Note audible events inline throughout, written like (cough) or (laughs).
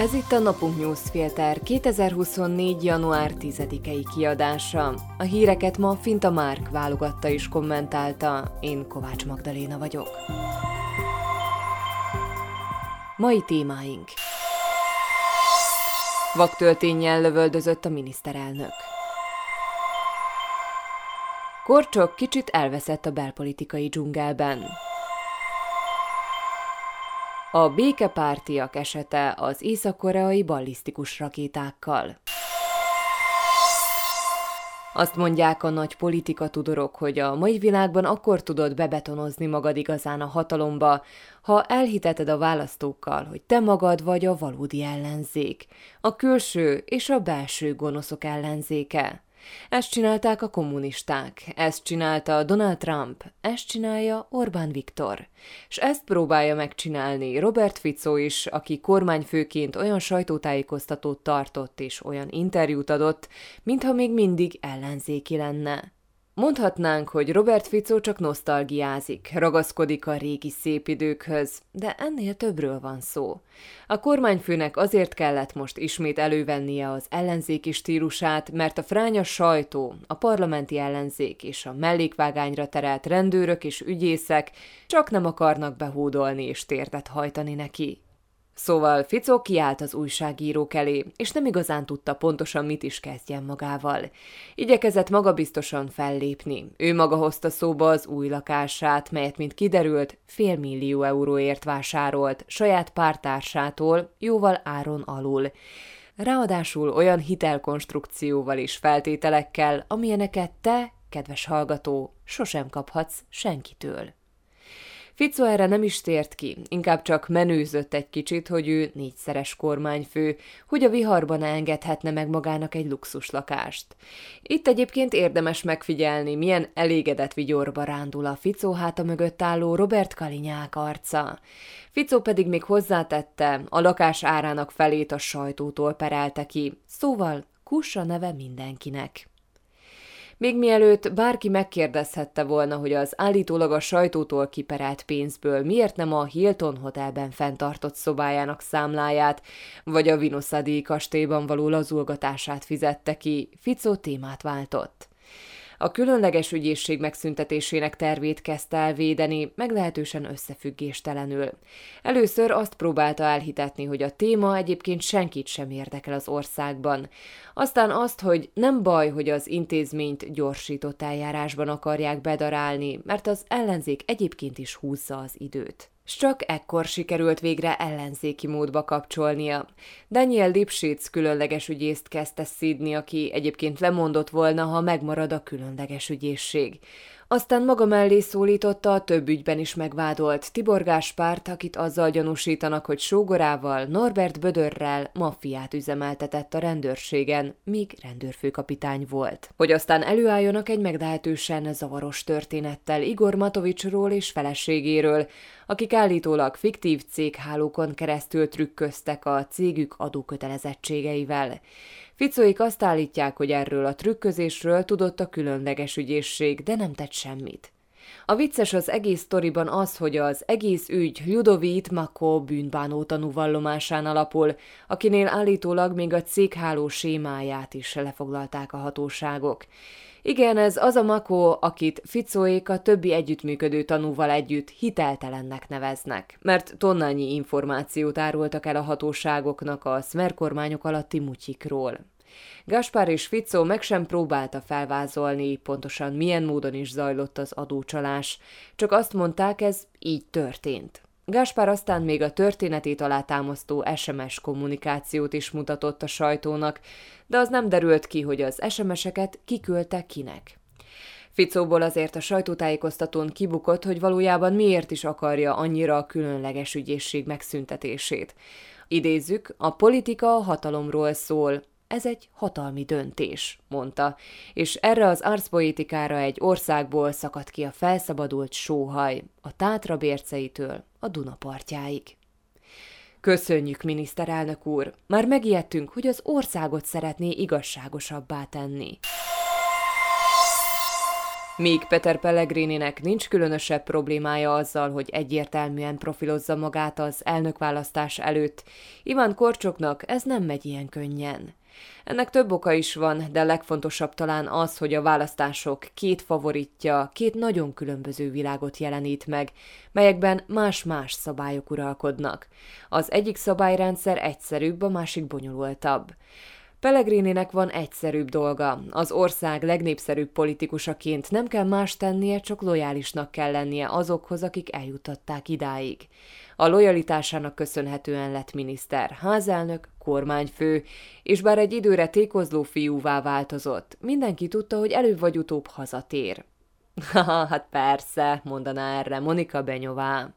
Ez itt a Napunk Newsfilter 2024. január 10-i kiadása. A híreket ma Finta Márk válogatta és kommentálta, én Kovács Magdaléna vagyok. Mai témáink Vaktölténnyel lövöldözött a miniszterelnök. Korcsok kicsit elveszett a belpolitikai dzsungelben. A békepártiak esete az észak-koreai ballisztikus rakétákkal. Azt mondják a nagy politika tudorok, hogy a mai világban akkor tudod bebetonozni magad igazán a hatalomba, ha elhiteted a választókkal, hogy te magad vagy a valódi ellenzék, a külső és a belső gonoszok ellenzéke. Ezt csinálták a kommunisták, ezt csinálta Donald Trump, ezt csinálja Orbán Viktor. És ezt próbálja megcsinálni Robert Fico is, aki kormányfőként olyan sajtótájékoztatót tartott és olyan interjút adott, mintha még mindig ellenzéki lenne. Mondhatnánk, hogy Robert Fico csak nosztalgiázik, ragaszkodik a régi szép időkhöz, de ennél többről van szó. A kormányfőnek azért kellett most ismét elővennie az ellenzéki stílusát, mert a fránya sajtó, a parlamenti ellenzék és a mellékvágányra terelt rendőrök és ügyészek csak nem akarnak behódolni és térdet hajtani neki. Szóval Ficó kiállt az újságírók elé, és nem igazán tudta pontosan mit is kezdjen magával. Igyekezett magabiztosan fellépni. Ő maga hozta szóba az új lakását, melyet, mint kiderült, fél millió euróért vásárolt, saját pártársától, jóval áron alul. Ráadásul olyan hitelkonstrukcióval és feltételekkel, amilyeneket te, kedves hallgató, sosem kaphatsz senkitől. Fico erre nem is tért ki, inkább csak menőzött egy kicsit, hogy ő négyszeres kormányfő, hogy a viharban engedhetne meg magának egy luxuslakást. Itt egyébként érdemes megfigyelni, milyen elégedett vigyorba rándul a Fico háta mögött álló Robert Kalinyák arca. Fico pedig még hozzátette, a lakás árának felét a sajtótól perelte ki, szóval kussa neve mindenkinek. Még mielőtt bárki megkérdezhette volna, hogy az állítólag a sajtótól kiperelt pénzből miért nem a Hilton Hotelben fenntartott szobájának számláját, vagy a Vinoszadi kastélyban való lazulgatását fizette ki, Fico témát váltott a különleges ügyészség megszüntetésének tervét kezdte el védeni, meglehetősen összefüggéstelenül. Először azt próbálta elhitetni, hogy a téma egyébként senkit sem érdekel az országban. Aztán azt, hogy nem baj, hogy az intézményt gyorsított eljárásban akarják bedarálni, mert az ellenzék egyébként is húzza az időt s csak ekkor sikerült végre ellenzéki módba kapcsolnia. Daniel Lipschitz különleges ügyészt kezdte szídni, aki egyébként lemondott volna, ha megmarad a különleges ügyészség. Aztán maga mellé szólította a több ügyben is megvádolt Tibor Gáspárt, akit azzal gyanúsítanak, hogy sógorával, Norbert Bödörrel maffiát üzemeltetett a rendőrségen, míg rendőrfőkapitány volt. Hogy aztán előálljonak egy meglehetősen zavaros történettel Igor Matovicsról és feleségéről, akik állítólag fiktív céghálókon keresztül trükköztek a cégük adókötelezettségeivel. Ficóik azt állítják, hogy erről a trükközésről tudott a különleges ügyészség, de nem tett semmit. A vicces az egész sztoriban az, hogy az egész ügy Ludovít Mako bűnbánó tanúvallomásán alapul, akinél állítólag még a cégháló sémáját is lefoglalták a hatóságok. Igen, ez az a Makó, akit Ficóék a többi együttműködő tanúval együtt hiteltelennek neveznek, mert tonnányi információt árultak el a hatóságoknak a szmer kormányok alatti mutyikról. Gaspár és Ficó meg sem próbálta felvázolni, pontosan milyen módon is zajlott az adócsalás, csak azt mondták, ez így történt. Gáspár aztán még a történetét alátámasztó SMS kommunikációt is mutatott a sajtónak, de az nem derült ki, hogy az SMS-eket kiküldte kinek. Ficóból azért a sajtótájékoztatón kibukott, hogy valójában miért is akarja annyira a különleges ügyészség megszüntetését. Idézzük, a politika a hatalomról szól, ez egy hatalmi döntés, mondta, és erre az arcpoétikára egy országból szakadt ki a felszabadult sóhaj, a Tátra bérceitől a Duna partjáig. Köszönjük, miniszterelnök úr! Már megijedtünk, hogy az országot szeretné igazságosabbá tenni. Míg Peter Pellegrininek nincs különösebb problémája azzal, hogy egyértelműen profilozza magát az elnökválasztás előtt, Iván Korcsoknak ez nem megy ilyen könnyen. Ennek több oka is van, de legfontosabb talán az, hogy a választások két favoritja két nagyon különböző világot jelenít meg, melyekben más-más szabályok uralkodnak. Az egyik szabályrendszer egyszerűbb, a másik bonyolultabb. Pellegrininek van egyszerűbb dolga. Az ország legnépszerűbb politikusaként nem kell más tennie, csak lojálisnak kell lennie azokhoz, akik eljutatták idáig. A lojalitásának köszönhetően lett miniszter, házelnök, kormányfő, és bár egy időre tékozló fiúvá változott, mindenki tudta, hogy előbb vagy utóbb hazatér. (laughs) Haha, hát persze, mondaná erre Monika Benyová.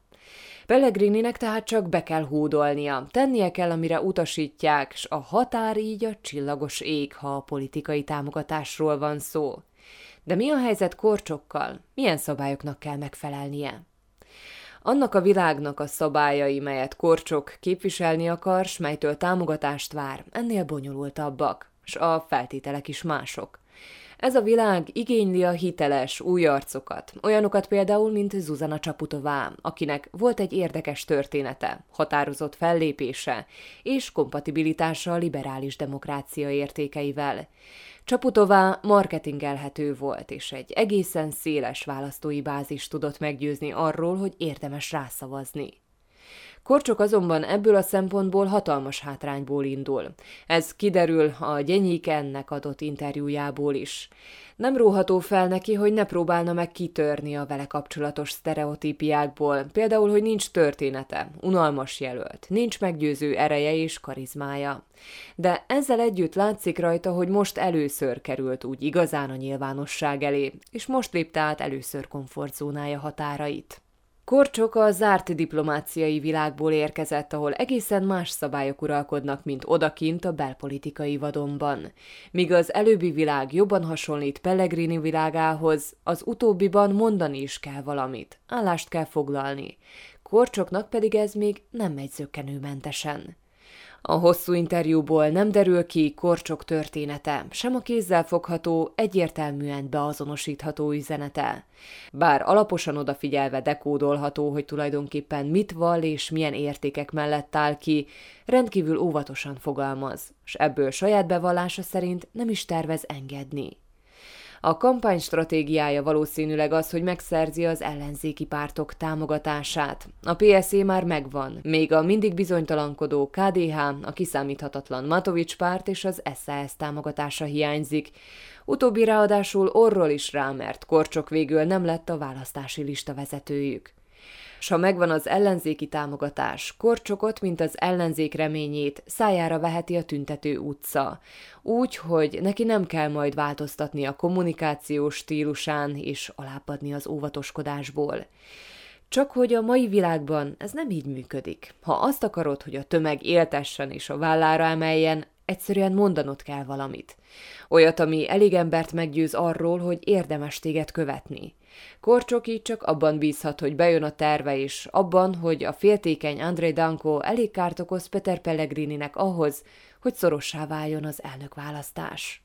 Pellegrininek tehát csak be kell hódolnia, tennie kell, amire utasítják, s a határ így a csillagos ég, ha a politikai támogatásról van szó. De mi a helyzet korcsokkal? Milyen szabályoknak kell megfelelnie? Annak a világnak a szabályai, melyet Korcsok képviselni akar, s melytől támogatást vár, ennél bonyolultabbak, s a feltételek is mások. Ez a világ igényli a hiteles, új arcokat, olyanokat például, mint Zuzana Csaputová, akinek volt egy érdekes története, határozott fellépése és kompatibilitása a liberális demokrácia értékeivel. Csaputová marketingelhető volt, és egy egészen széles választói bázis tudott meggyőzni arról, hogy érdemes rászavazni. Korcsok azonban ebből a szempontból hatalmas hátrányból indul. Ez kiderül a Gyenyik ennek adott interjújából is. Nem róható fel neki, hogy ne próbálna meg kitörni a vele kapcsolatos sztereotípiákból, például, hogy nincs története, unalmas jelölt, nincs meggyőző ereje és karizmája. De ezzel együtt látszik rajta, hogy most először került úgy igazán a nyilvánosság elé, és most lépte át először komfortzónája határait. Korcsok a zárt diplomáciai világból érkezett, ahol egészen más szabályok uralkodnak, mint odakint a belpolitikai vadonban. Míg az előbbi világ jobban hasonlít Pellegrini világához, az utóbbiban mondani is kell valamit, állást kell foglalni. Korcsoknak pedig ez még nem megy zökkenőmentesen. A hosszú interjúból nem derül ki Korcsok története, sem a kézzel fogható, egyértelműen beazonosítható üzenete. Bár alaposan odafigyelve dekódolható, hogy tulajdonképpen mit val és milyen értékek mellett áll ki, rendkívül óvatosan fogalmaz, s ebből saját bevallása szerint nem is tervez engedni. A kampány stratégiája valószínűleg az, hogy megszerzi az ellenzéki pártok támogatását. A PSZ már megvan, még a mindig bizonytalankodó KDH, a kiszámíthatatlan Matovics párt és az SAS támogatása hiányzik. Utóbbi ráadásul orról is rá, mert Korcsok végül nem lett a választási lista vezetőjük s ha megvan az ellenzéki támogatás, korcsokot, mint az ellenzék reményét, szájára veheti a tüntető utca. Úgy, hogy neki nem kell majd változtatni a kommunikációs stílusán és alábbadni az óvatoskodásból. Csak hogy a mai világban ez nem így működik. Ha azt akarod, hogy a tömeg éltessen és a vállára emeljen, egyszerűen mondanod kell valamit. Olyat, ami elég embert meggyőz arról, hogy érdemes téged követni. Korcsok így csak abban bízhat, hogy bejön a terve, és abban, hogy a féltékeny André Danko elég kárt okoz Peter Pellegrininek ahhoz, hogy szorossá váljon az elnökválasztás.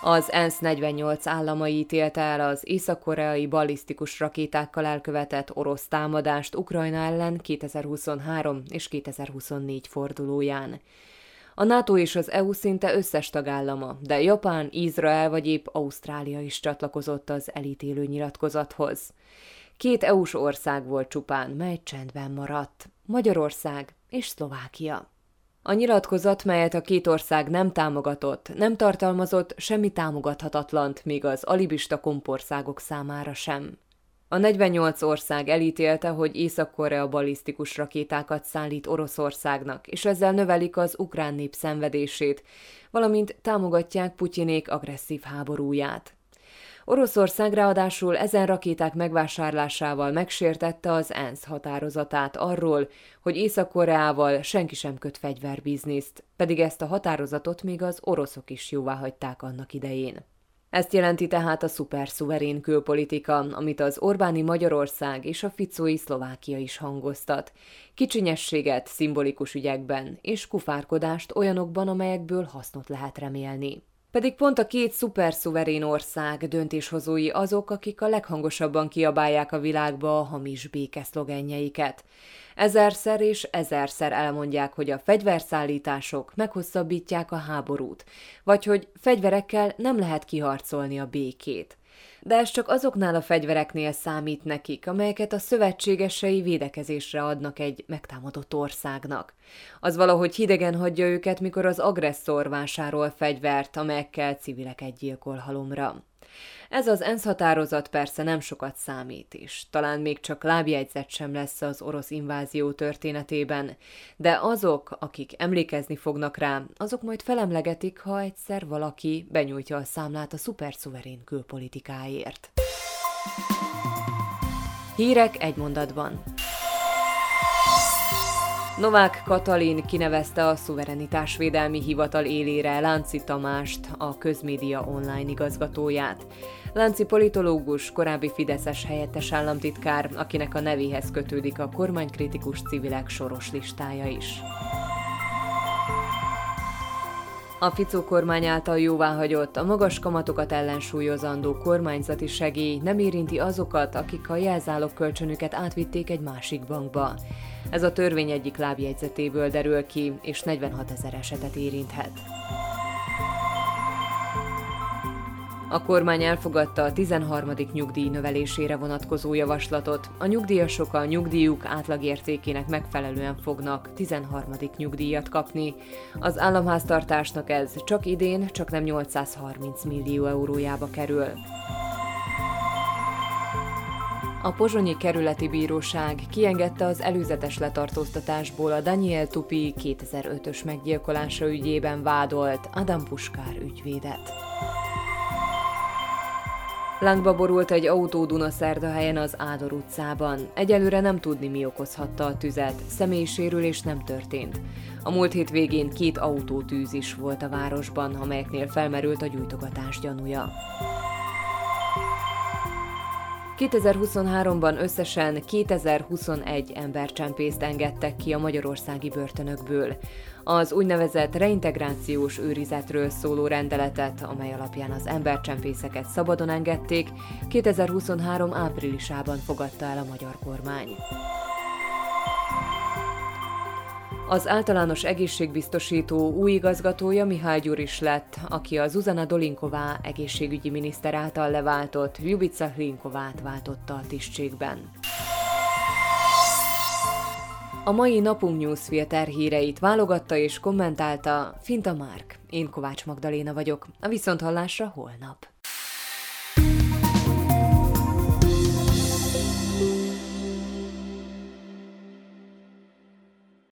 Az ENSZ 48 államai ítélte el az észak-koreai ballisztikus rakétákkal elkövetett orosz támadást Ukrajna ellen 2023 és 2024 fordulóján. A NATO és az EU szinte összes tagállama, de Japán, Izrael vagy épp Ausztrália is csatlakozott az elítélő nyilatkozathoz. Két EU-s ország volt csupán, mely csendben maradt. Magyarország és Szlovákia. A nyilatkozat, melyet a két ország nem támogatott, nem tartalmazott semmi támogathatatlant, még az alibista kompországok számára sem. A 48 ország elítélte, hogy Észak-Korea balisztikus rakétákat szállít Oroszországnak, és ezzel növelik az ukrán nép szenvedését, valamint támogatják Putyinék agresszív háborúját. Oroszország ráadásul ezen rakéták megvásárlásával megsértette az ENSZ határozatát arról, hogy Észak-Koreával senki sem köt fegyverbizniszt, pedig ezt a határozatot még az oroszok is jóvá hagyták annak idején. Ezt jelenti tehát a szuperszuverén külpolitika, amit az Orbáni Magyarország és a Ficói Szlovákia is hangoztat. Kicsinyességet szimbolikus ügyekben és kufárkodást olyanokban, amelyekből hasznot lehet remélni. Pedig pont a két szuperszuverén ország döntéshozói azok, akik a leghangosabban kiabálják a világba a hamis békeszlogenjeiket. Ezerszer és ezerszer elmondják, hogy a fegyverszállítások meghosszabbítják a háborút, vagy hogy fegyverekkel nem lehet kiharcolni a békét de ez csak azoknál a fegyvereknél számít nekik, amelyeket a szövetségesei védekezésre adnak egy megtámadott országnak. Az valahogy hidegen hagyja őket, mikor az agresszor vásárol fegyvert, amelyekkel civileket gyilkol halomra. Ez az ENSZ határozat persze nem sokat számít is, talán még csak lábjegyzet sem lesz az orosz invázió történetében, de azok, akik emlékezni fognak rá, azok majd felemlegetik, ha egyszer valaki benyújtja a számlát a szuperszuverén külpolitikáért. Hírek egy mondatban. Novák Katalin kinevezte a Szuverenitásvédelmi Hivatal élére Lánci Tamást, a közmédia online igazgatóját. Lánci politológus, korábbi Fideszes helyettes államtitkár, akinek a nevéhez kötődik a kormánykritikus civilek soros listája is. A Ficó kormány által jóváhagyott, a magas kamatokat ellensúlyozandó kormányzati segély nem érinti azokat, akik a jelzálog kölcsönüket átvitték egy másik bankba. Ez a törvény egyik lábjegyzetéből derül ki, és 46 ezer esetet érinthet. A kormány elfogadta a 13. nyugdíj növelésére vonatkozó javaslatot. A nyugdíjasok a nyugdíjuk átlagértékének megfelelően fognak 13. nyugdíjat kapni. Az államháztartásnak ez csak idén csak nem 830 millió eurójába kerül. A Pozsonyi Kerületi Bíróság kiengedte az előzetes letartóztatásból a Daniel Tupi 2005-ös meggyilkolása ügyében vádolt Adam Puskár ügyvédet. Lángba borult egy autó Dunaszerdahelyen az Ádor utcában. Egyelőre nem tudni, mi okozhatta a tüzet. Személysérülés nem történt. A múlt hét végén két autótűz is volt a városban, amelyeknél felmerült a gyújtogatás gyanúja. 2023-ban összesen 2021 embercsempészt engedtek ki a magyarországi börtönökből. Az úgynevezett reintegrációs őrizetről szóló rendeletet, amely alapján az embercsempészeket szabadon engedték, 2023 áprilisában fogadta el a magyar kormány. Az általános egészségbiztosító új igazgatója Mihály Gyuris lett, aki a Zuzana Dolinková egészségügyi miniszter által leváltott Ljubica Hlinkovát váltotta a tisztségben. A mai napunk newsfilter híreit válogatta és kommentálta Finta Márk. Én Kovács Magdaléna vagyok. A viszonthallásra holnap.